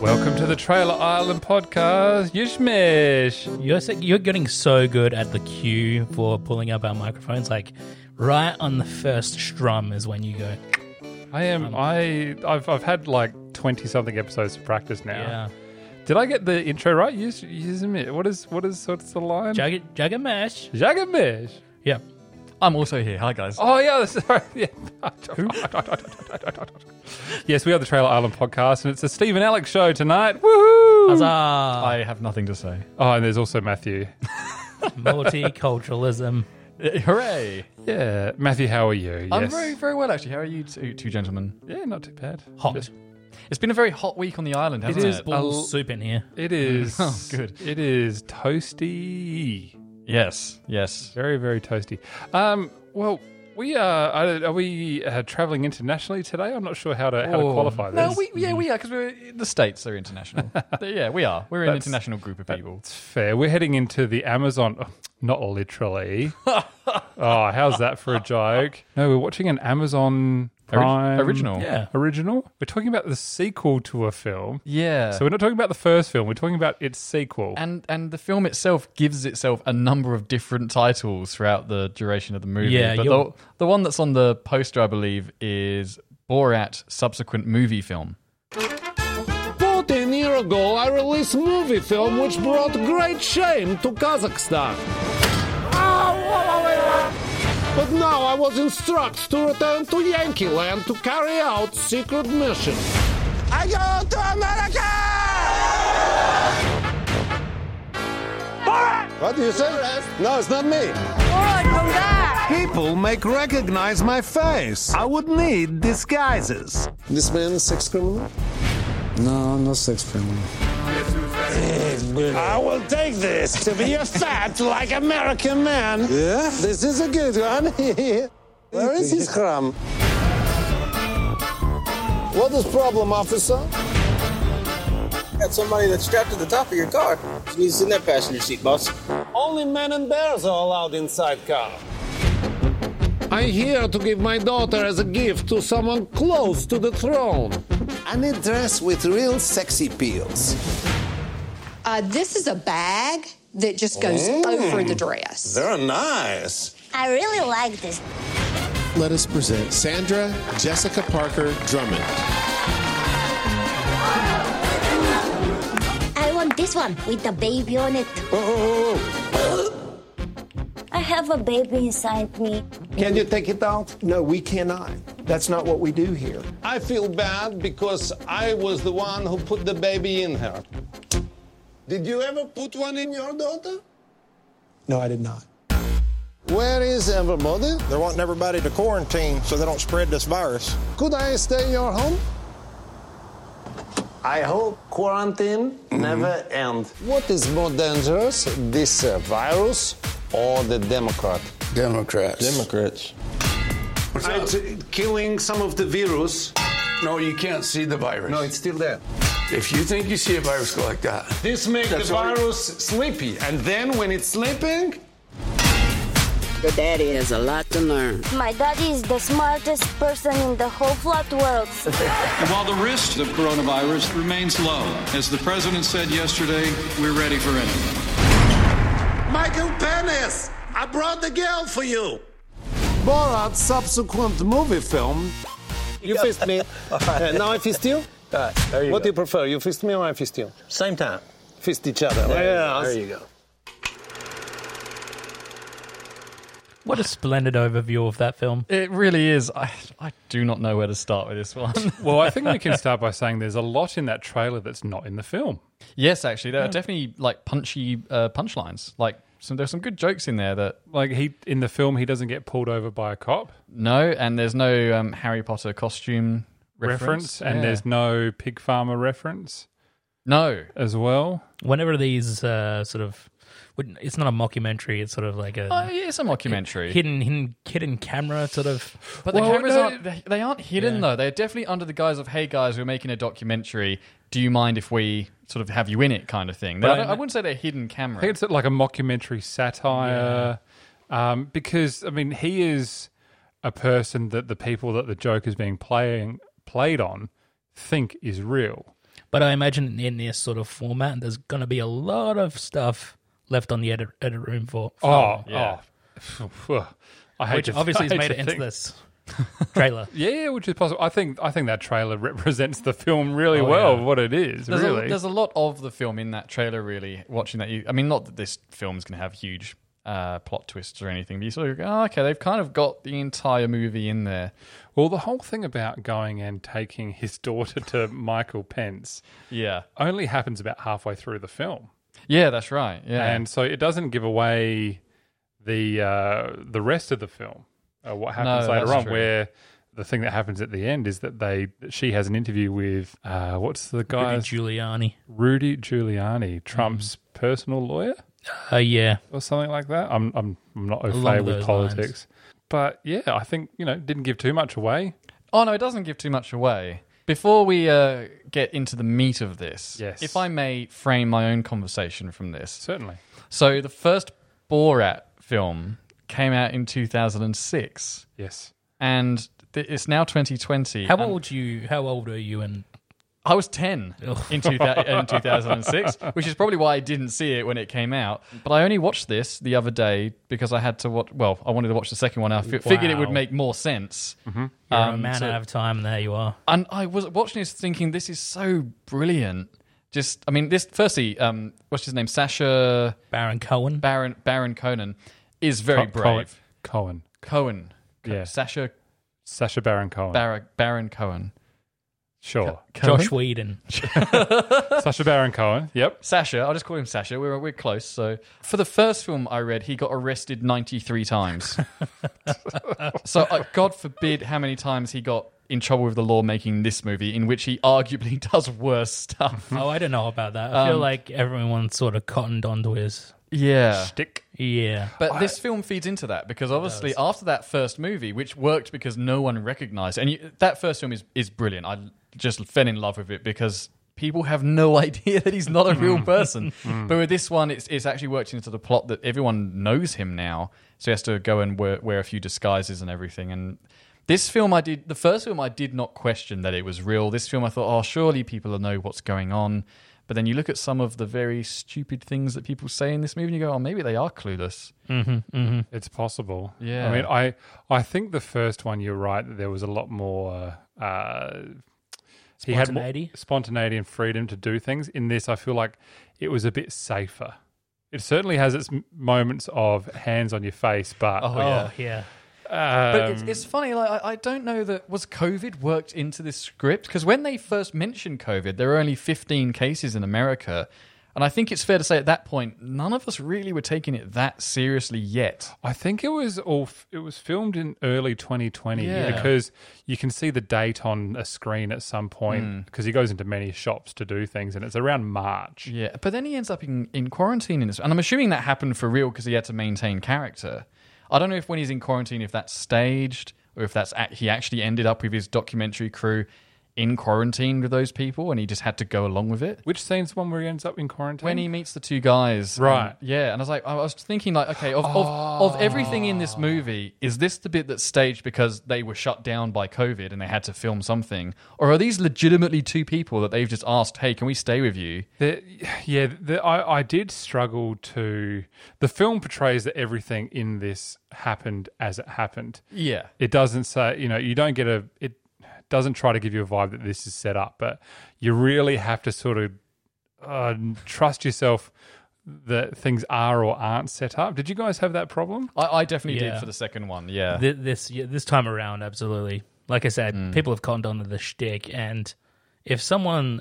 Welcome to the Trailer Island podcast, Yishmish. You're so- you're getting so good at the cue for pulling up our microphones. Like right on the first strum is when you go. I am. Um, I. I've. I've had like twenty something episodes to practice now. Yeah, Did I get the intro right? Use. Use me. What is. What is. What's the line? Jagged Jagged Mash. Jagamish. Yeah, I'm also here. Hi, guys. Oh yeah. Right. Yeah. yes, we are the Trailer Island podcast, and it's a Steve and Alex show tonight. Woohoo! huzzah! I have nothing to say. Oh, and there's also Matthew. Multiculturalism. Hooray! Yeah, Matthew. How are you? I'm Yes. very, very well, actually. How are you two, two gentlemen? Yeah, not too bad. Hot. Just- It's been a very hot week on the island, hasn't it? is. Bull soup in here. It is. Oh, good. It is toasty. Yes, yes. Very, very toasty. Um, well, we are. Are, are we uh, traveling internationally today? I'm not sure how to how to Oh. qualify this. No, we, yeah, we are, because we're the States are international. yeah, we are. We're an That's- international group of people. It's fair. We're heading into the Amazon. oh, Not literally. oh, how's that for a joke? No, we're watching an Amazon Ori- original. Yeah. Original. We're talking about the sequel to a film. Yeah. So we're not talking about the first film. We're talking about its sequel. and and the film itself gives itself a number of different titles throughout the duration of the movie. Yeah, but you're- the, the one that's on the poster, I believe, is Borat subsequent movie film. 14 year ago, I released movie film which brought great shame to Kazakhstan. But now I was instructed to return to Yankee Land to carry out secret mission. I go to America! What do you say? No, it's not me. Good, come back! People make recognize my face. I would need disguises. This man is a sex criminal? No, no sex criminal. I will take this to be a fat like American man. Yeah? This is a good one. Where is his crumb? What is problem, officer? Got somebody that's strapped to the top of your car. You need in that passenger seat, boss. Only men and bears are allowed inside car. I'm here to give my daughter as a gift to someone close to the throne. I need dress with real sexy peels. Uh, this is a bag that just goes over the dress. They're nice. I really like this. Let us present Sandra Jessica Parker Drummond. I want this one with the baby on it. I have a baby inside me. Can you take it out? No, we cannot. That's not what we do here. I feel bad because I was the one who put the baby in her. Did you ever put one in your daughter? No, I did not. Where is everybody? They're wanting everybody to quarantine so they don't spread this virus. Could I stay in your home? I hope quarantine never ends. What is more dangerous, this uh, virus or the Democrat? Democrats. Democrats. It's killing some of the virus. No, you can't see the virus. No, it's still there. If you think you see a virus go like that, This makes the That's all- virus sleepy, and then when it's sleeping, Your daddy has a lot to learn. My daddy is the smartest person in the whole flat world. while the risk of coronavirus remains low, as the president said yesterday, we're ready for anything. Michael Penis, I brought the girl for you. Borat subsequent movie film. You fist me. Uh, now I fist you? There you What go. do you prefer? You fist me or I fist you? Same time. Fist each other. There, there you go. What a splendid overview of that film. It really is. I, I do not know where to start with this one. well, I think we can start by saying there's a lot in that trailer that's not in the film. yes, actually, there are definitely like punchy uh, punchlines. Like, some, there's some good jokes in there that Like he in the film, he doesn't get pulled over by a cop. no, and there's no um, Harry Potter costume reference, reference, and Yeah. there's no pig farmer reference no. as well. Whenever these uh, sort of, it's not a mockumentary. It's sort of like a Oh, yeah, it's a mockumentary. hidden, hidden, hidden camera sort of. But the Well, cameras no, aren't they, they aren't hidden Yeah. though. They're definitely under the guise of hey guys, we're making a documentary. Do you mind if we sort of have you in it kind of thing? But I, I- I wouldn't say they're hidden camera. I camera. think it's like a mockumentary satire, um, because I mean he is a person that the people that the joke is being playing played on think is real. But I imagine in this sort of format, there's going to be a lot of stuff left on the edit, edit room for. Oh, oh. Yeah. oh. I hate which to, obviously I has made to it into think- this trailer. Yeah, which is possible. I think I think that trailer represents the film really Oh, well, yeah. what it is. There's, really, a, there's a lot of the film in that trailer. Really, watching that, you, I mean, not that this film's going to have huge uh, plot twists or anything, but you sort of go, oh, okay, they've kind of got the entire movie in there. well, the whole thing about going and taking his daughter to Michael Pence Yeah, only happens about halfway through the film. yeah, that's right. Yeah, and so it doesn't give away the uh, the rest of the film. Uh, what happens No, later on, true. where the thing that happens at the end is that they she has an interview with uh, what's the Rudy guy Giuliani. Rudy Giuliani, Trump's personal lawyer Uh, yeah. or something like that. I'm I'm I'm not au Along fait with those politics, lines. but yeah, I think you know didn't give too much away. Oh no, it doesn't give too much away. Before we uh, get into the meat of this, Yes. if I may frame my own conversation from this. Certainly, So the first Borat film came out in 2006, yes. and th- it's now 2020. How and old you? How old are you? And I was 10 in, two, in 2006, which is probably why I didn't see it when it came out. But I only watched this the other day because I had to watch. Well, I wanted to watch the second one. I fi- figured it would make more sense. Mm-hmm. you're a Um, man so- out of time, and there you are. And I was watching this thinking, this is so brilliant. Just, I mean, this, firstly, um, what's his name? Sacha Baron Cohen. Baron, Baron Conan is very Co- Cohen. brave. Cohen, Cohen. Co- Yeah. Sacha Sacha Baron Cohen, Bar- Baron Cohen. Sure. Joss Whedon. Sacha Baron Cohen, yep. Sacha, I'll just call him Sacha. We're we're close. So for the first film I read, he got arrested ninety three times. so uh, God forbid how many times he got in trouble with the law making this movie, in which he arguably does worse stuff. oh, I don't know about that. I feel Um, like everyone sort of cottoned onto his. Yeah. Stick. Yeah. But this film feeds into that because obviously after that first movie, which worked because no one recognized, and you, that first film is is brilliant. I just fell in love with it because people have no idea that he's not a real mm. person. Mm. but with this one, it's it's actually worked into the plot that everyone knows him now, so he has to go and wear, wear a few disguises and everything. And this film, I did the first film, I did not question that it was real. This film, I thought, oh, surely people will know what's going on. But then you look at some of the very stupid things that people say in this movie, and you go, "Oh, maybe they are clueless." Mm-hmm, mm-hmm. It's possible. Yeah. I mean, I I think the first one, you're right that there was a lot more. Uh, he had more Spontaneity? spontaneity and freedom to do things. In this, I feel like it was a bit safer. It certainly has its moments of hands on your face, but Oh, Oh, yeah. yeah. But it's, um, it's funny. Like I, I don't know that was COVID worked into this script because when they first mentioned COVID, there were only 15 cases in America, and I think it's fair to say at that point none of us really were taking it that seriously yet. I think it was all. f- It was filmed in early 2020 Yeah. because you can see the date on a screen at some Hmm. point because he goes into many shops to do things, and it's around March. Yeah, but then he ends up in, in quarantine in this, and I'm assuming that happened for real because he had to maintain character. I don't know if when he's in quarantine, if that's staged or if that's he actually ended up with his documentary crew in quarantine with those people, and he just had to go along with it. Which scene's the one where he ends up in quarantine? when he meets the two guys, Right. and- yeah, and I was like, I was thinking, like, okay, of, of of everything in this movie, is this the bit that's staged because they were shut down by COVID and they had to film something, or are these legitimately two people that they've just asked, hey, can we stay with you? The, yeah, the, I, I did struggle to. The film portrays that everything in this happened as it happened. Yeah, It doesn't say, you know, you don't get a. It doesn't try to give you a vibe that this is set up, but you really have to sort of uh, trust yourself that things are or aren't set up. Did you guys have that problem? I, I definitely Yeah. did for the second one. Yeah, Th- This yeah, this time around, absolutely. Like I said, Mm. people have cottoned onto the shtick, and if someone,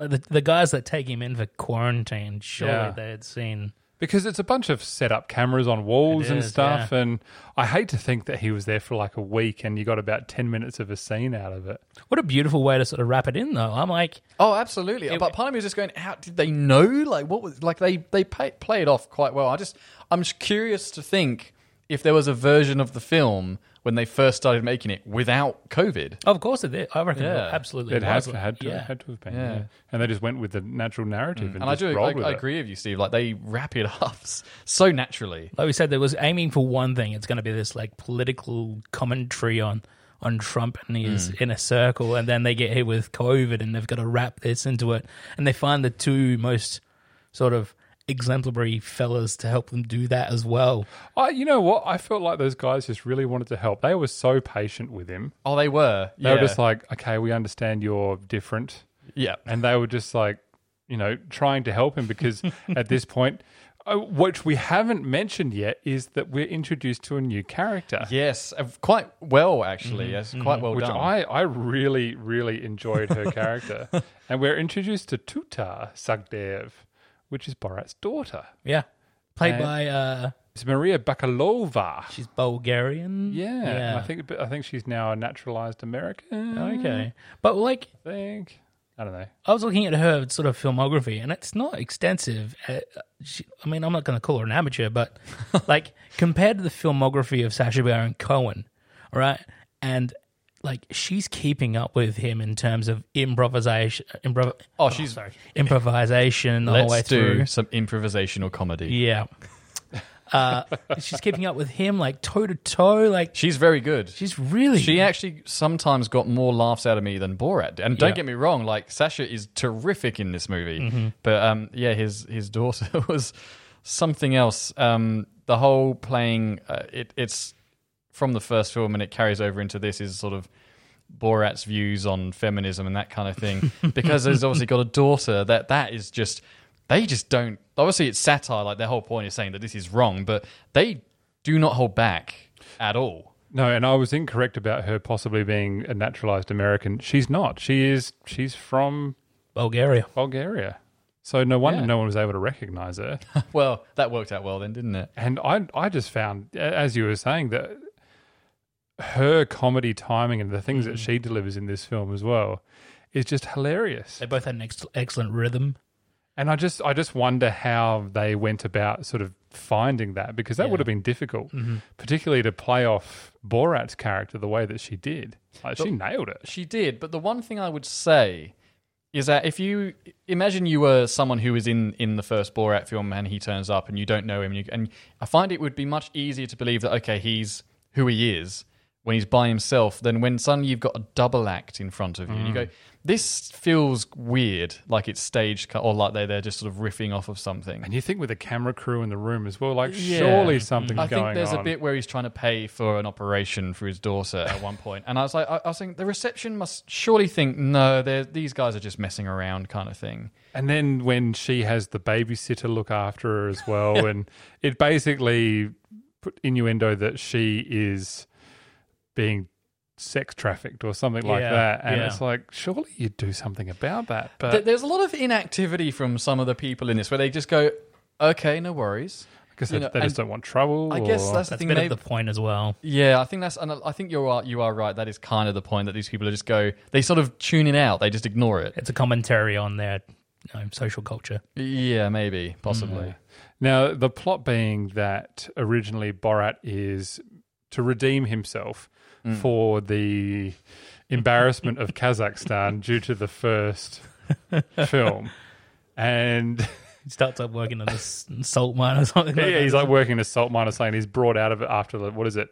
like the the guys that take him in for quarantine, surely Yeah. they had seen. Because it's a bunch of set up cameras on walls It and stuff, yeah. and I hate to think that he was there for like a week and you got about ten minutes of a scene out of it. What a beautiful way to sort of wrap it in, though. I'm like, Oh, absolutely. but part of me was just going, how did they know? Like, what was like they they pay, play it off quite well. I just I'm just curious to think if there was a version of the film when they first started making it without COVID. of course it did. I reckon Yeah. it absolutely It was. had, had, to, yeah. had to have been, Yeah. yeah. And they just went with the natural narrative and, And I do I, with I it. agree with you, Steve. Like they wrap it up so naturally. Like we said, there was aiming for one thing. It's going to be this like political commentary on on Trump and his Mm. inner circle, and then they get hit with COVID, and they've got to wrap this into it, and they find the two most sort of exemplary fellas to help them do that as well. I, you know what? I felt like those guys just really wanted to help. They were so patient with him. Oh, they were. They were Yeah. just like, okay, we understand you're different. Yeah. And they were just like, you know, trying to help him because at this point, uh, which we haven't mentioned yet, is that we're introduced to a new character. Yes, uh, quite well actually. Yes, quite well Which done. I, I really, really enjoyed her character. and we're introduced to Tutar Sagdiyev, which is Borat's daughter. Yeah, played And by uh, It's Maria Bakalova. she's Bulgarian. Yeah, and. I think I think she's now a naturalized American. Okay, but like I think I don't know. I was looking at her sort of filmography, and it's not extensive. Uh, she, I mean, I'm not going to call her an amateur, but like compared to the filmography of Sacha Baron Cohen, all right, and like she's keeping up with him in terms of improvisation. Improv- Oh, she's- sorry, improvisation the whole way Let's do through. some improvisational comedy. Yeah. Uh, she's keeping up with him like toe to toe. Like She's very good. she's really She actually sometimes got more laughs out of me than Borat. did. And don't Yeah. get me wrong, like Sacha is terrific in this movie. Mhm. But um, yeah, his his daughter was something else. Um, the whole playing uh, it, it's from the first film and it carries over into this is sort of Borat's views on feminism and that kind of thing. because he's obviously got a daughter that that is just they just don't. Obviously, it's satire. Like their whole point is saying that this is wrong, but they do not hold back at all. No, and I was incorrect about her possibly being a naturalized American. She's not. She is. She's from Bulgaria. Bulgaria. So no wonder Yeah. no one was able to recognize her. Well, that worked out well then, didn't it? and I, I just found, as you were saying, that her comedy timing and the things Mm. that she delivers in this film as well is just hilarious. They both had an ex- excellent rhythm. And I just, I just wonder how they went about sort of finding that because that Yeah. would have been difficult, Mhm. particularly to play off Borat's character the way that she did. Like, she nailed it. She did, but the one thing I would say is that if you imagine you were someone who was in in the first Borat film and he turns up and you don't know him, and, you, and I find it would be much easier to believe that okay, he's who he is when he's by himself than when suddenly you've got a double act in front of you. And you Mm. go, this feels weird, like it's staged or like they they're just sort of riffing off of something. And you think with the camera crew in the room as well, like Yeah. surely something's I going think there's on. a bit where he's trying to pay for an operation for his daughter at one point, and I was like, I, I was thinking the reception must surely think, no, these guys are just messing around, kind of thing. And then when she has the babysitter look after her as well, and it basically put innuendo that she is being sex trafficked or something like Yeah, that. And yeah. it's like, surely you'd do something about that. But there's a lot of inactivity from some of the people in this where they just go, okay, no worries. because You they, know, they just don't want trouble. I guess or- that's the That's thing. bit maybe- of the point as well. Yeah, I think that's, and I think you are you are right. That is kind of the point that these people are just go. They sort of tune it out. They just ignore it. It's a commentary on their you know, social culture. Yeah, maybe, possibly. Mm. Now, the plot being that originally Borat is to redeem himself Mm. for the embarrassment of Kazakhstan due to the first film. And He starts up working in this salt mine or something. like yeah, that. he's like working in a salt mine or something. He's brought out of it after, the, what is it,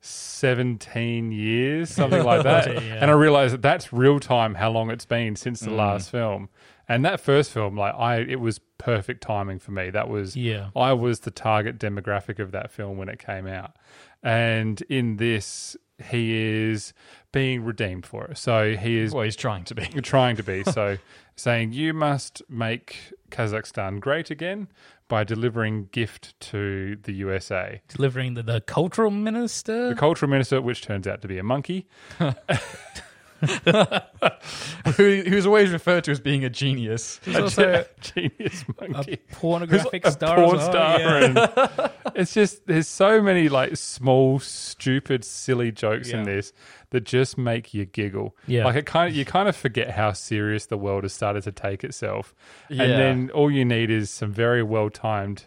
17 years, something like that. Yeah. And I realized that that's real time how long it's been since the Mm. last film. And that first film, like I, it was perfect timing for me. That was, Yeah. I was the target demographic of that film when it came out. And in this, he is being redeemed for it. So he is Well, he's trying to be. trying to be. So saying you must make Kazakhstan great again by delivering gift to the USA. delivering the, the cultural minister. The cultural minister, which turns out to be a monkey. who, who's always referred to as being a genius. He's also a genius monkey. a pornographic Who's a star. porn as well, star yeah. it's just there's so many like small stupid silly jokes in this that just make you giggle Yeah. like it kind of you kind of forget how serious the world has started to take itself Yeah. and then all you need is some very well timed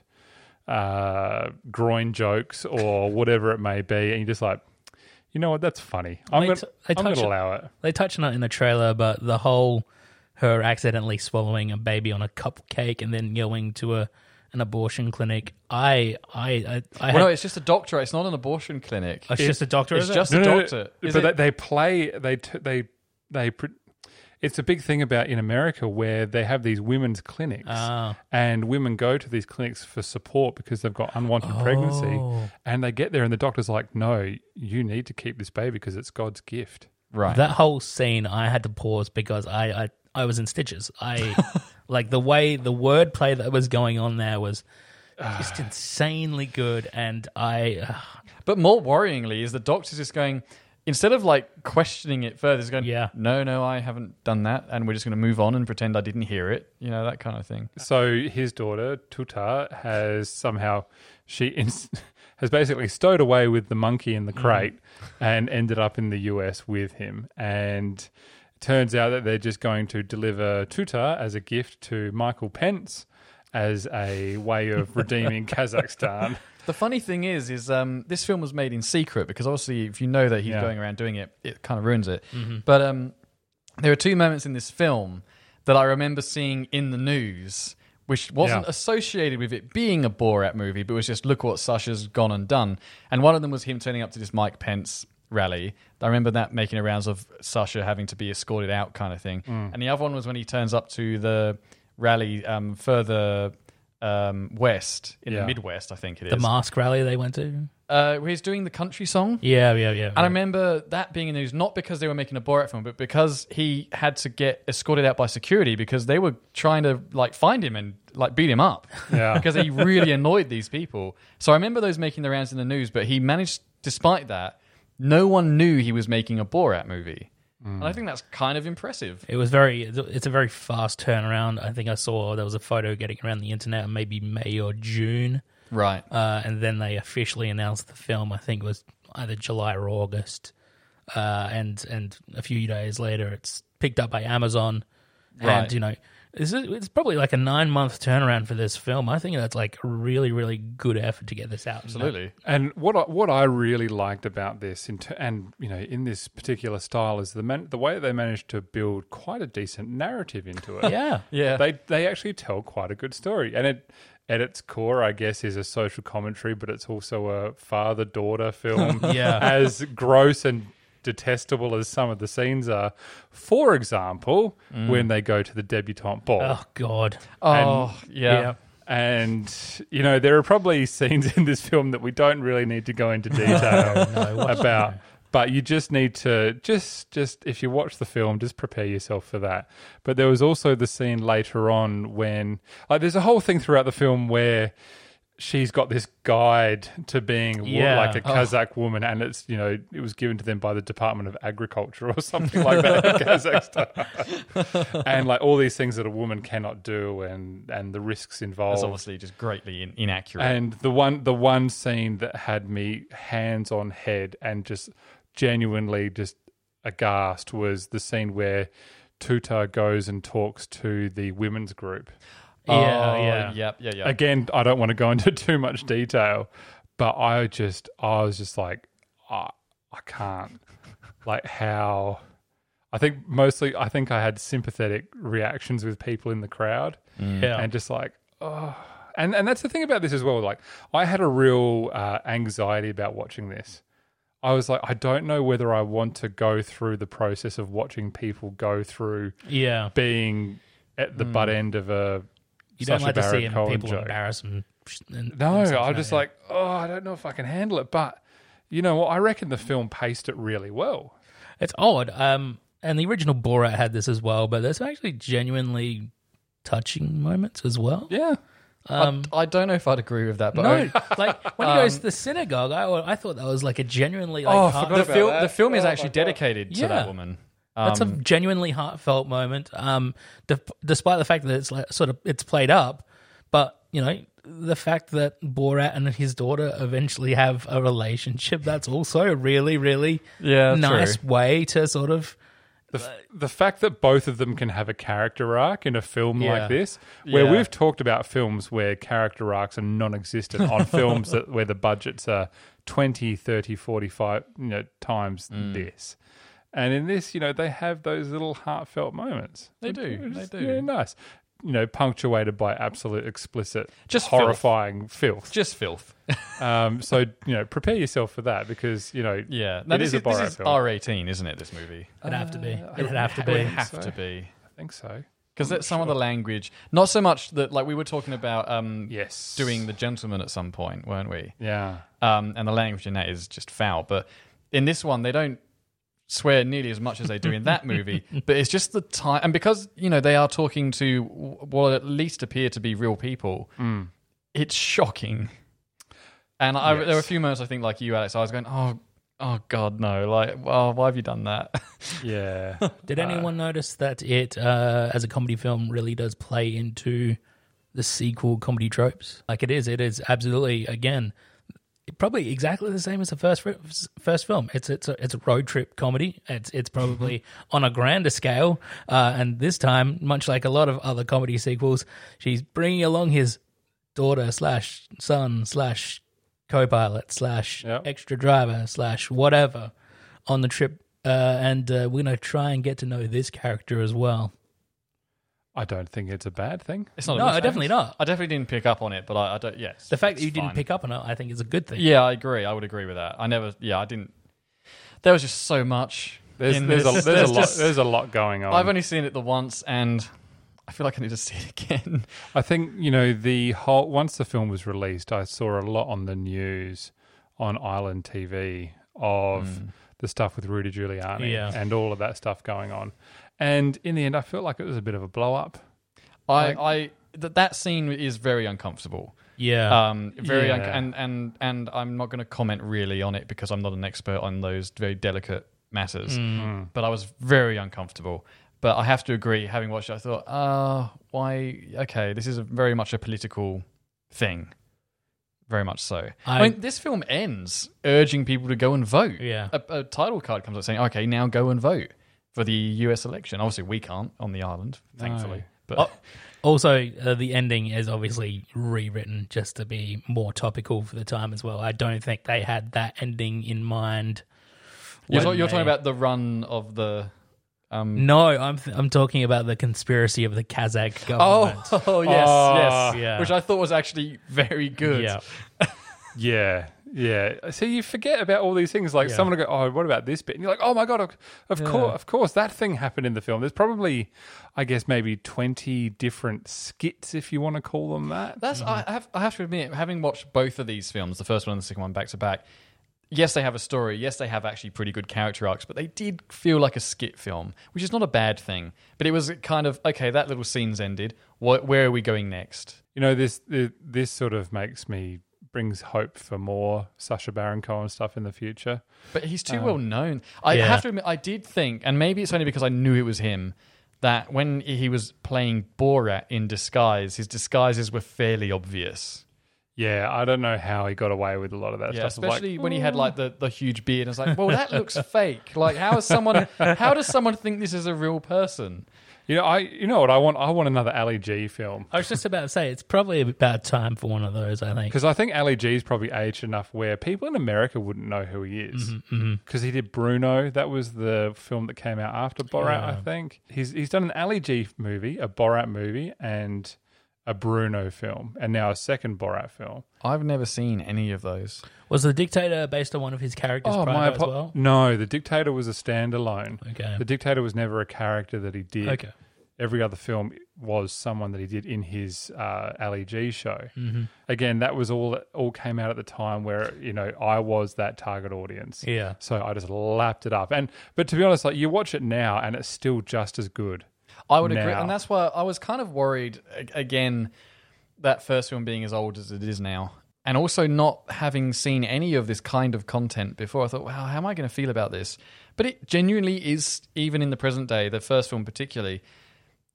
uh groin jokes or whatever it may be and you're just like you know what that's funny i'm They gonna, t- they I'm touch gonna it- allow it They touch on it in the trailer, but the whole her accidentally swallowing a baby on a cupcake and then yelling to a an abortion clinic. I I I, I well, no, it's just a doctor. It's not an abortion clinic. Oh, it's just a doctor, It's is it? just No, a no, no, doctor. Is but it? they, they play they t- they they. Pr- it's a big thing about in America where they have these women's clinics, Ah. and women go to these clinics for support because they've got unwanted pregnancy, Oh. and they get there and the doctor's like, "No, you need to keep this baby because it's God's gift." right. that whole scene I had to pause because I I, I was in stitches. I like the way the wordplay that was going on there was just insanely good, and I uh, But more worryingly is the doctor's just going instead of like questioning it further, he's going, Yeah. no, no, I haven't done that, and we're just going to move on and pretend I didn't hear it. You know that kind of thing. So his daughter Tutar has somehow she ins- has basically stowed away with the monkey in the mm. crate and ended up in the US with him. And it turns out that they're just going to deliver Tutar as a gift to Michael Pence as a way of redeeming Kazakhstan. The funny thing is, is um, this film was made in secret because obviously, if you know that he's Yeah. going around doing it, it kind of ruins it. But um, there are two moments in this film that I remember seeing in the news, which wasn't Yeah. associated with it being a Borat movie, but was just look what Sacha's gone and done. And one of them was him turning up to this Mike Pence rally. I remember that making a rounds of Sacha having to be escorted out, kind of thing. And the other one was when he turns up to the rally um, further. Um, west in Yeah. the Midwest, I think it is. the mask rally they went to. Uh, where he's doing the country song. Yeah, yeah, yeah. And I remember that being in the news not because they were making a Borat film, but because he had to get escorted out by security because they were trying to like find him and like beat him up. Yeah. because he really annoyed these people. So I remember those making the rounds in the news, but he managed, despite that, no one knew he was making a Borat movie. And I think that's kind of impressive. It was very. It's a very fast turnaround. I think I saw there was a photo getting around the internet, maybe May or June, Right. uh, and then they officially announced the film. I think it was either July or August, uh, and and a few days later, it's picked up by Amazon. And Right. you know, it's, it's probably like a nine month turnaround for this film. I think that's like a really really good effort to get this out. Absolutely. And what I, what I really liked about this, in ter- and you know, in this particular style, is the man- the way they managed to build quite a decent narrative into it. Yeah. Yeah. they they actually tell quite a good story, and it at its core, I guess, is a social commentary, but it's also a father daughter film. Yeah. as gross and detestable as some of the scenes are. For example, mm. when they go to the debutante ball. Oh God. Oh, yeah. Yeah. And you know there are probably scenes in this film that we don't really need to go into detail about, but you just need to just just if you watch the film, just prepare yourself for that. But there was also the scene later on when like there's a whole thing throughout the film where she's got this guide to being Yeah. like a oh. Kazakh woman, and it's you know it was given to them by the Department of Agriculture or something like that in Kazakhstan, and like all these things that a woman cannot do, and and the risks involved. That's obviously just greatly in- inaccurate. And the one the one scene that had me hands on head and just genuinely just aghast was the scene where Tutar goes and talks to the women's group. Yeah, Oh, yeah. Yep, yeah, yeah. Again, I don't want to go into too much detail, but I just I was just like I, I can't like how I think mostly I think I had sympathetic reactions with people in the crowd Yeah. and just like oh and and that's the thing about this as well like I had a real uh, anxiety about watching this I was like I don't know whether I want to go through the process of watching people go through Yeah. being at the butt end of a You don't Sacha like to see him, Cohen people joke. embarrass and, and No, and I'm like just that. like, oh, I don't know if I can handle it. But you know what? I reckon the film paced it really well. It's odd. Um, and the original Borat had this as well, but there's actually genuinely touching moments as well. Yeah. Um, I, I don't know if I'd agree with that, but no, I- like when he goes to the synagogue, I, I thought that was like a genuinely like Oh, I forgot the film that. the film is Oh, actually my God. dedicated to Yeah. that woman. That's Um, a genuinely heartfelt moment. Um, d- despite the fact that it's like sort of it's played up, but you know the fact that Borat and his daughter eventually have a relationship. That's also a really, really Yeah, nice true. way to sort of The, f- the fact that both of them can have a character arc in a film Yeah. like this, where Yeah. we've talked about films where character arcs are non-existent on films that where the budgets are 20, 30, 45, you know, times Mm. this. And in this, you know, they have those little heartfelt moments. They do, Which they do. really nice. you know punctuated by absolute explicit, Just horrifying filth. Just filth. Um, so you know, prepare yourself for that because you know, Yeah, it no, is this, a is, Borat is film. R eighteen, isn't it? This movie It'd have to be. Uh, It'd have to I be. think have to be I think so. because some of the language, not so much that like we were talking about. Um, Yes, doing the gentleman at some point, weren't we? Yeah, Um, and the language in that is just foul. But in this one, they don't swear nearly as much as they do in that movie. But it's just the time, and because you know they are talking to what at least appear to be real people, Mm. it's shocking. And I, there were a few moments I think, like you, Alex, I was going, "Oh, oh God, no! Like, well, why have you done that?" yeah. Did anyone notice that it, uh, as a comedy film, really does play into the sequel comedy tropes? Like it is, it is absolutely again, probably exactly the same as the first first film. It's it's a, it's a road trip comedy. It's it's probably on a grander scale, uh, and this time, much like a lot of other comedy sequels, she's bringing along his daughter slash son slash co-pilot slash extra driver slash whatever on the trip uh, and uh, we're going to try and get to know this character as well I don't think it's a bad thing. It's not. No, a definitely not. I definitely didn't pick up on it, but I, I don't. Yes, the fact that it's you didn't fine. pick up on it i think is a good thing Yeah, I agree. I would agree with that. I never. Yeah, I didn't. There was just so much. There's in there's a, this. there's, a lot just- there's a lot going on. I've only seen it the once, and I feel like I need to see it again. I think you know the whole once the film was released, I saw a lot on the news on Island TV of hmm. the stuff with Rudy Giuliani Yeah. and all of that stuff going on. And in the end, I felt like it was a bit of a blow up. I, Like- I th- that scene is very uncomfortable. Yeah. Um, very un- and and and I'm not going to comment really on it because I'm not an expert on those very delicate matters. Mm. But I was very uncomfortable. But I have to agree. Having watched it, I thought, uh, why? Okay, this is a, very much a political thing. Very much so. I, I- mean, this film ends urging people to go and vote. Yeah. A, a title card comes up saying, "Okay, now go and vote for the U.S. election." Obviously, we can't on the island, thankfully. But Oh, also, uh, the ending is obviously rewritten just to be more topical for the time as well. I don't think they had that ending in mind. You're, talk- you're talking about the run of the. Um, No, I'm th- I'm talking about the conspiracy of the Kazakh oh, government. oh, yes, Oh, yes. yeah. Which I thought was actually very good. Yeah. Yeah, yeah. So you forget about all these things. Like Yeah. someone will go, "Oh, what about this bit?" And you're like, "Oh my god, of, of Yeah. course, of course, that thing happened in the film." There's probably, I guess, maybe twenty different skits, if you want to call them that. That's I mm-hmm. have I have to admit, having watched both of these films, the first one and the second one back to back, yes, they have a story. Yes, they have actually pretty good character arcs, but they did feel like a skit film, which is not a bad thing. But it was kind of okay. That little scene's ended. What? Where are we going next? You know, this, this sort of makes me brings hope for more Sacha Baron Cohen stuff in the future. But he's too Um, well known. I yeah. have to admit, I did think, and maybe it's only because I knew it was him, that when he was playing Borat in disguise, his disguises were fairly obvious. Yeah, I don't know how he got away with a lot of that Yeah, stuff. Like, especially when he had like the, the huge beard. It's like, well, that looks fake. Like, how is someone? How does someone think this is a real person? You know, I you know what I want? I want another Ali G film. I was just about to say it's probably about time for one of those. I think. Because I think Ali G's probably aged enough where people in America wouldn't know who he is. Mm-hmm, Because he did Bruno. That was the film that came out after Borat, I think. He's he's done an Ali G movie, a Borat movie, and a Bruno film, and now a second Borat film. I've never seen any of those. Was the dictator based on one of his characters Oh, prior my as well? No, the Dictator was a standalone. Okay. The Dictator was never a character that he did. Okay. Every other film was someone that he did in his uh, Ali G show. Mm-hmm. Again, that was all that all came out at the time where you know I was that target audience. Yeah. So I just lapped it up. And but to be honest, like you watch it now and it's still just as good. I would agree, and that's why I was kind of worried again that first film being as old as it is now, and also not having seen any of this kind of content before. I thought, wow, how am I going to feel about this? But it genuinely is, even in the present day, the first film particularly,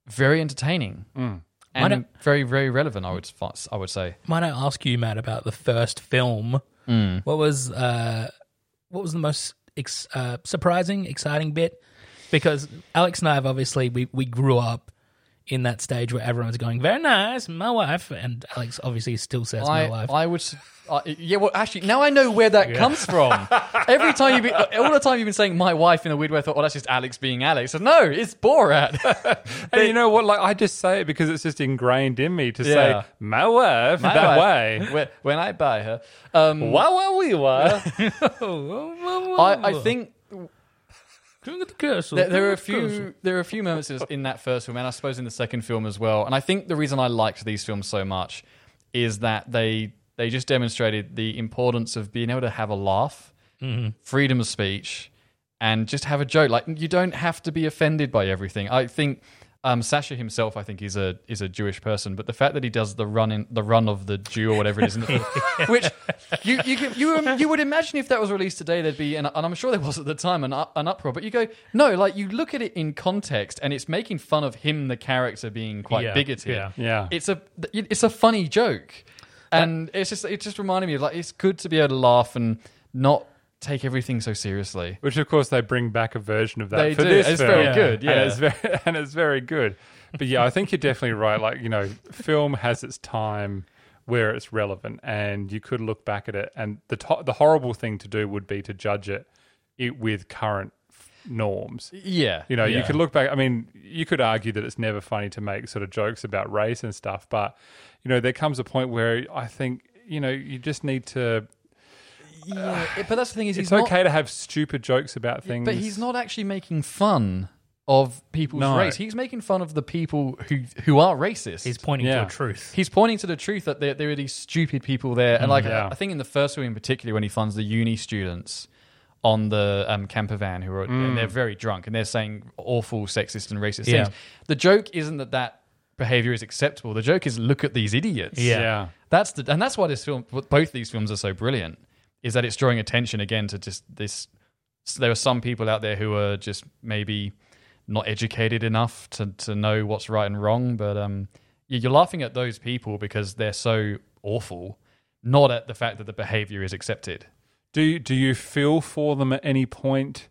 very entertaining Mm. And don't- very, very relevant. I would, I would say. Might I ask you, Matt, about the first film? Mm. What was uh, what was the most ex- uh, surprising, exciting bit? Because Alex and I have obviously we we grew up in that stage where everyone's going very nice, my wife, and Alex obviously still says my wife. I would. Uh, yeah, well, actually, now I know where that comes from. Every time you've been, all the time you've been saying "my wife" in a weird way, I thought, "Oh, that's just Alex being Alex." So, no, it's Borat. And you know what? Like I just say it because it's just ingrained in me to Yeah. say my wife My that wife. way. when, when I buy her. Um, Wow, wow, we were. I, I think King of the Castle. There, there are a few there are a few moments in that first film, and I suppose in the second film as well. And I think the reason I liked these films so much is that they they just demonstrated the importance of being able to have a laugh, freedom of speech, and just have a joke. Like you don't have to be offended by everything. I think. Um, Sacha himself, I think, is a is a Jewish person, but the fact that he does the run in the run of the Jew or whatever it is, in the which you you can- you um, you would imagine if that was released today, there'd be, and, and I'm sure there was at the time, an, an uproar. But you go, no, like you look at it in context, and it's making fun of him, the character, being quite Yeah, bigoted. yeah. Yeah. it's a it's a funny joke, and it's just it just reminded me of like it's good to be able to laugh and not take everything so seriously. Which of course they bring back a version of that They for do. this It's film. very good, yeah. and it's very and it's very good. But yeah, I think you're definitely right. Like you know, film has its time where it's relevant, and you could look back at it. And the to- the horrible thing to do would be to judge it, it with current norms. Yeah, You know, you yeah. could look back. I mean, you could argue that it's never funny to make sort of jokes about race and stuff, but you know, there comes a point where I think you know you just need to. Yeah, but that's the thing is It's he's not- okay to have stupid jokes about things, But he's not actually making fun of people's No. race. He's making fun of the people who who are racist. He's pointing Yeah. to the truth. He's pointing to the truth that there, there are these stupid people there, and like yeah. I think in the first one in particular, when he funds the uni students on the um, camper van who are and they're very drunk and they're saying awful sexist and racist Yeah. things. The joke isn't that that behavior is acceptable. The joke is look at these idiots. Yeah. yeah. That's the and that's why this film, both these films are so brilliant, is that it's drawing attention again to just this. so there are some people out there who are just maybe not educated enough to to know what's right and wrong, but um, you- you're laughing at those people because they're so awful, not at the fact that the behavior is accepted. Do do you feel for them at any point?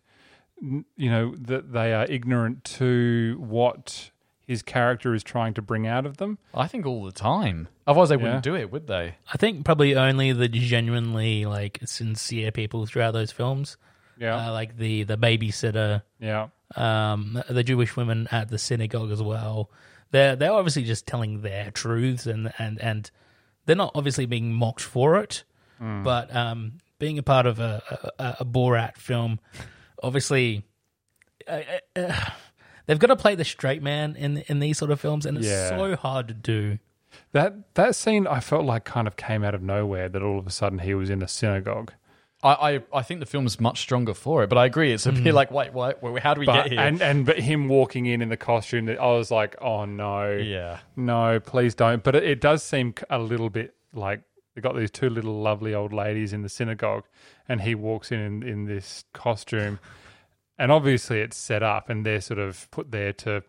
You know that they are ignorant to what his character is trying to bring out of them. I think all the time. Otherwise, they Yeah. wouldn't do it, would they? I think probably only the genuinely like sincere people throughout those films. Yeah, Uh, like the the babysitter, yeah, um, the Jewish women at the synagogue as well. They're they're obviously just telling their truths and and and they're not obviously being mocked for it. But um, being a part of a, a, a Borat film, obviously, uh, uh, they've got to play the straight man in in these sort of films, and it's Yeah. so hard to do. that that scene I felt like kind of came out of nowhere. That all of a sudden he was in a synagogue. I, I, I think the film's much stronger for it, but I agree. It's a bit mm. like, wait, what? Wait, how do we But get here? and and but him walking in in the costume, that I was like, oh no, yeah. no, please don't. But it, it does seem a little bit like they got these two little lovely old ladies in the synagogue, and he walks in in, in this costume, and obviously it's set up, and they're sort of put there to.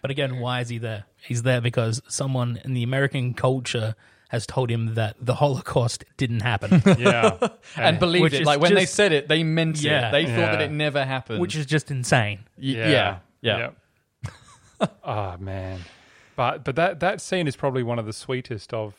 But again, why is he there? He's there because someone in the American culture has told him that the Holocaust didn't happen, Yeah, and believed Which it. is Like when they said it, they meant Yeah. it. They thought that it never happened. which is just insane. Y- yeah, yeah. oh man, but but that that scene is probably one of the sweetest of.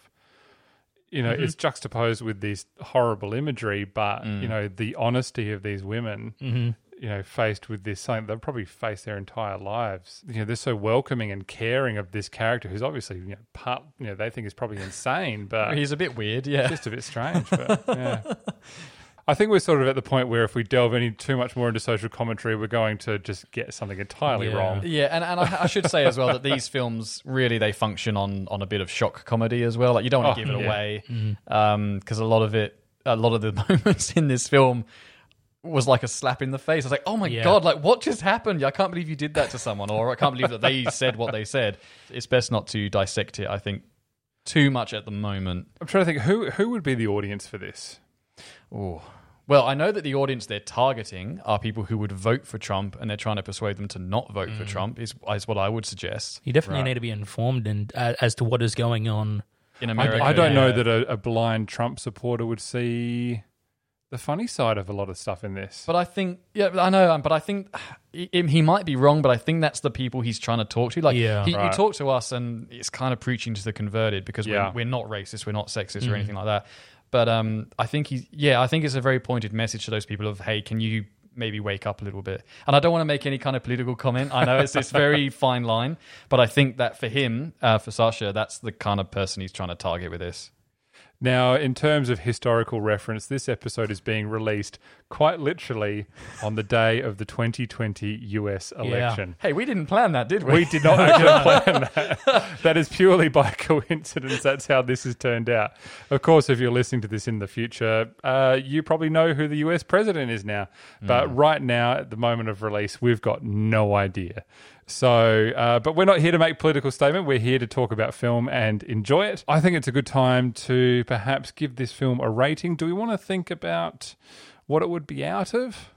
You know, mm-hmm. it's juxtaposed with this horrible imagery, but mm. you know the honesty of these women. Mm-hmm. You know, faced with this something they'll probably face their entire lives. You know, they're so welcoming and caring of this character, who's obviously you know part. You know, they think is probably insane, but He's a bit weird. Yeah. just a bit strange. But yeah. I think we're sort of at the point where if we delve any too much more into social commentary, we're going to just get something entirely Yeah. wrong. Yeah, and, and I, I should say as well that these films really they function on on a bit of shock comedy as well. Like you don't want to Oh, give it yeah. away mm-hmm. um, because a lot of it, a lot of the moments in this film was like a slap in the face. I was like, oh my Yeah. god, like what just happened? I can't believe you did that to someone, or I can't believe that they said what they said. It's best not to dissect it. I think too much at the moment. I'm trying to think who who would be the audience for this. Oh. Well, I know that the audience they're targeting are people who would vote for Trump, and they're trying to persuade them to not vote for Trump. Is is what I would suggest You definitely Right. need to be informed and uh, as to what is going on. in I, America. I don't know that a, a blind Trump supporter would see the funny side of a lot of stuff in this. But I think, yeah, I know, um, but I think he, he might be wrong, but I think that's the people he's trying to talk to. Like, Yeah. he, you talk to us, and it's kind of preaching to the converted because Yeah. we're, we're not racist, we're not sexist Mm. or anything like that. But um, I think he's, yeah, I think it's a very pointed message to those people of, hey, can you maybe wake up a little bit? And I don't want to make any kind of political comment. I know it's this very fine line, but I think that for him, uh, for Sacha, that's the kind of person he's trying to target with this. Now, in terms of historical reference, this episode is being released quite literally on the day of the 2020 US election. Hey, we didn't plan that, did we? We did not actually plan that. That is purely by coincidence. That's how this has turned out. Of course, if you're listening to this in the future, uh, you probably know who the US president is now. But right now, at the moment of release, we've got no idea. So, uh, but we're not here to make political statement. We're here to talk about film and enjoy it. I think it's a good time to perhaps give this film a rating. Do we want to think about what it would be out of?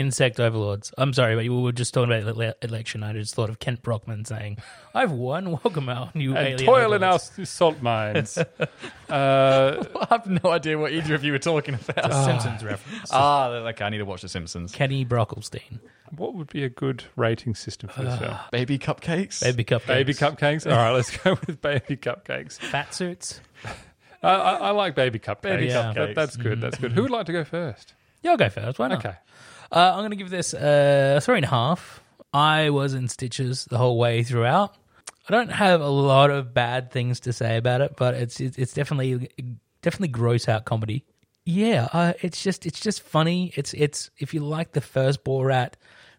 Insect overlords. I'm sorry, but we were just talking about ele- election. I just thought of Kent Brockman saying, "I've won. Welcome our new And alien toil in our salt mines. uh, I have no idea what either of you were talking about. The Simpsons reference. Ah, okay. I need to watch The Simpsons. Kenny Brocklestein. what would be a good rating system for this film? Baby cupcakes. Baby cupcakes. Baby cupcakes. All right, let's go with baby cupcakes. Fat suits. I, I, I like baby cupcakes. Baby Yeah. That- that's good. That's good. Who would like to go first? Yeah, I'll go first. Why not? Okay. Uh, I'm going to give this a three and a half. I was in stitches the whole way throughout. I don't have a lot of bad things to say about it, but it's it's, it's definitely definitely gross out comedy. Yeah, uh, it's just it's just funny. It's it's if you like the first Borat,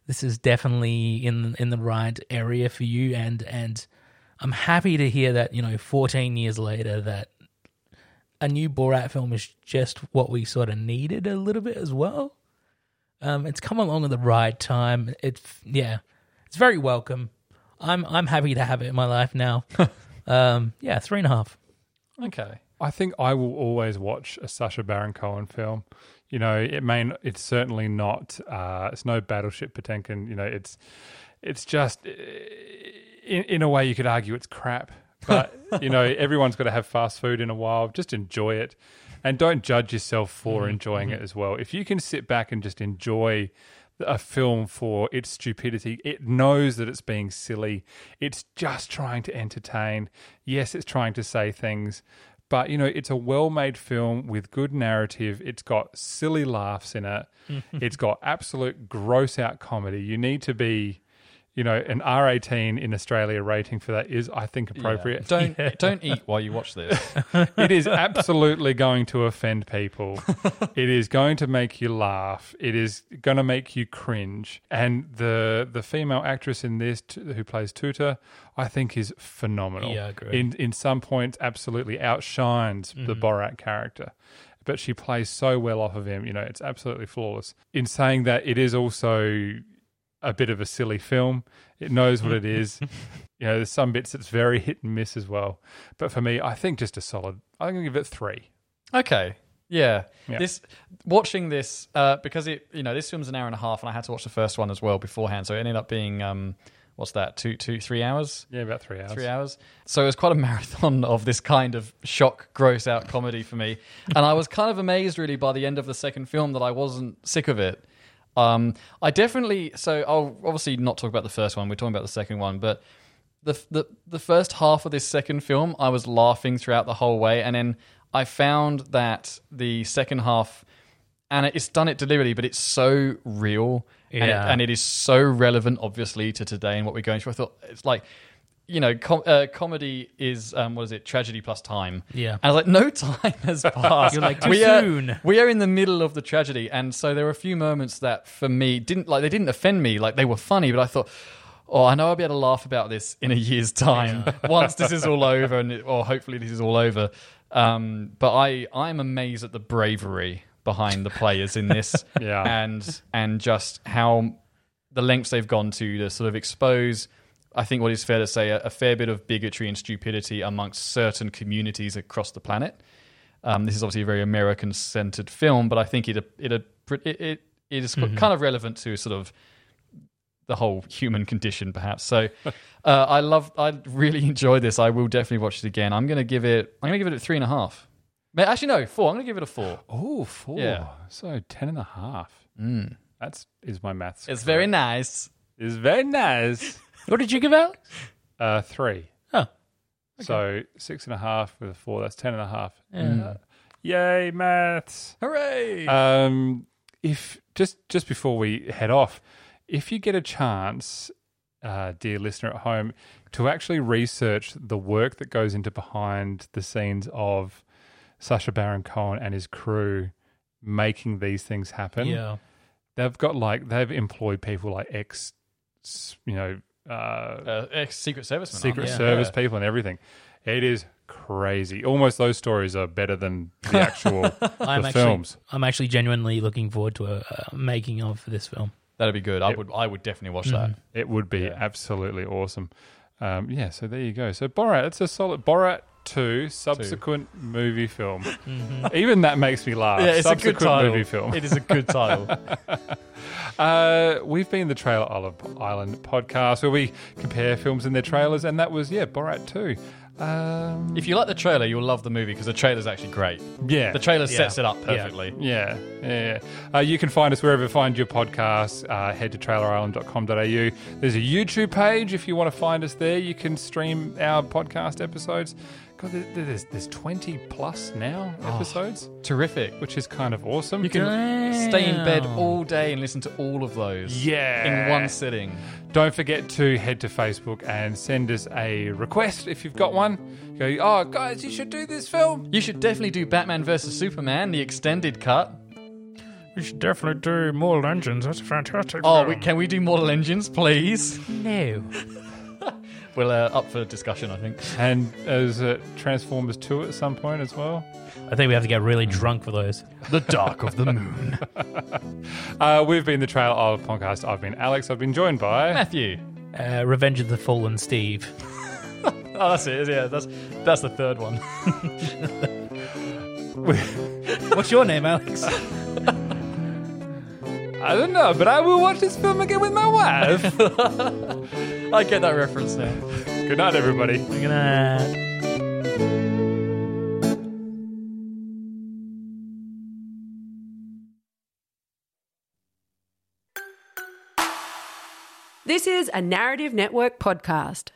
this is definitely in in the right area for you. And and I'm happy to hear that you know 14 years later that a new Borat film is just what we sort of needed a little bit as well. Um, it's come along at the right time. It's yeah, it's very welcome. I'm I'm happy to have it in my life now. um, yeah, three and a half. Okay. I think I will always watch a Sacha Baron Cohen film. You know, it may n- it's certainly not. Uh, it's no Battleship Potemkin. You know, it's it's just in in a way you could argue it's crap. But you know, everyone's got to have fast food in a while. Just enjoy it, and don't judge yourself for mm-hmm. enjoying it mm-hmm. as well. If you can sit back and just enjoy a film for its stupidity. It knows that it's being silly. It's just trying to entertain. Yes, it's trying to say things, but you know, it's a well-made film with good narrative. It's got silly laughs in it. it's got absolute gross out comedy. You need to be you know, an R18 in Australia rating for that is, I think, appropriate. Don't don't eat while you watch this. it is absolutely going to offend people. it is going to make you laugh. It is going to make you cringe. And the the female actress in this t- who plays Tutar, I think, is phenomenal. Yeah, I agree. In in some points, absolutely outshines the mm-hmm. Borat character. But she plays so well off of him. You know, it's absolutely flawless. In saying that, it is also a bit of a silly film. It knows what it is. you know, there's some bits that's very hit and miss as well. But for me, I think just a solid. I'm going to give it three. Okay. Yeah. Yeah. This watching this uh, because it you know this film's an hour and a half and I had to watch the first one as well beforehand, so it ended up being um what's that two two three hours. Yeah, about three hours. Three hours. So it was quite a marathon of this kind of shock, gross out comedy for me. And I was kind of amazed, really, by the end of the second film that I wasn't sick of it. Um, I definitely. So I'll obviously not talk about the first one. We're talking about the second one, but the the the first half of this second film, I was laughing throughout the whole way, and then I found that the second half, and it's done it deliberately, but it's so real, and, it, Yeah. and it is so relevant, obviously, to today and what we're going through. I thought it's like. You know, com- uh, comedy is um, what is it? Tragedy plus time. Yeah. and I was like, no time has passed. You're like, too we are, we are in the middle of the tragedy, and so there were a few moments that, for me, didn't like they didn't offend me. Like they were funny, but I thought, oh, I know I'll be able to laugh about this in a year's time once this is all over, and it, or hopefully this is all over. Um, but I I'm amazed at the bravery behind the players in this, Yeah. and and just how the lengths they've gone to to sort of expose. I think what is fair to say a, a fair bit of bigotry and stupidity amongst certain communities across the planet. Um, this is obviously a very American-centered film, but I think it it it it, it is kind of relevant to sort of the whole human condition, perhaps. So, uh, I love, I really enjoy this. I will definitely watch it again. I'm going to give it, I'm going to give it a three and a half. Actually, no, four. I'm going to give it a four. Oh, four. Yeah. So ten and a half. Mm. That's is my maths. It's very nice. It's very nice. What did you give out? Uh, three. Oh. So six and a half with a four. That's ten and a half. Yeah. Uh, yay, maths! Hooray! Um, if just just before we head off, if you get a chance, uh, dear listener at home, to actually research the work that goes into behind the scenes of Sacha Baron Cohen and his crew making these things happen. Yeah. They've got like they've employed people like ex, you know, uh, Uh, ex Secret Service. Secret Service people and everything. It is crazy. Almost those stories are better than the actual I'm the actually, films. I'm actually genuinely looking forward to a, a making of this film. That'd be good. I would. I would definitely watch that. It would be absolutely awesome. Um, yeah, so there you go. So Borat, it's a solid Borat two subsequent movie film. Even that makes me laugh. Yeah, it's a good title. movie film. It is a good title. uh, we've been the Trailer Island, Island podcast where we compare films and their trailers, and that was yeah Borat two. Um, if you like the trailer, you'll love the movie because the trailer's actually great. Yeah. the trailer Yeah. sets it up perfectly. Yeah, yeah. yeah. Uh, you can find us wherever you find your podcasts. Uh, head to trailerisland.com.au. There's a YouTube page if you want to find us there. You can stream our podcast episodes. God, there's, there's 20 plus now oh, episodes. terrific. Which is kind of awesome. You can stay in bed all day and listen to all of those. Yeah. in one sitting. Don't forget to head to Facebook and send us a request if you've got one. Go, oh, guys, you should do this film. You should definitely do Batman versus Superman, the extended cut. We should definitely do Mortal Engines. That's a fantastic. Oh, we, can we do Mortal Engines, please? No. We're uh, up for discussion, I think. And as uh, Transformers 2 at some point as well. I think we have to get really drunk for those. The Dark of the Moon. Uh, we've been the Trail of podcast. I've been Alex. I've been joined by Matthew. Uh, Revenge of the Fallen Steve. Oh, that's it. Yeah, that's that's the third one. What's your name, Alex? I don't know, but I will watch this film again with my wife. I get that reference now. Good night, everybody. Good night. This is a Narrative Network podcast.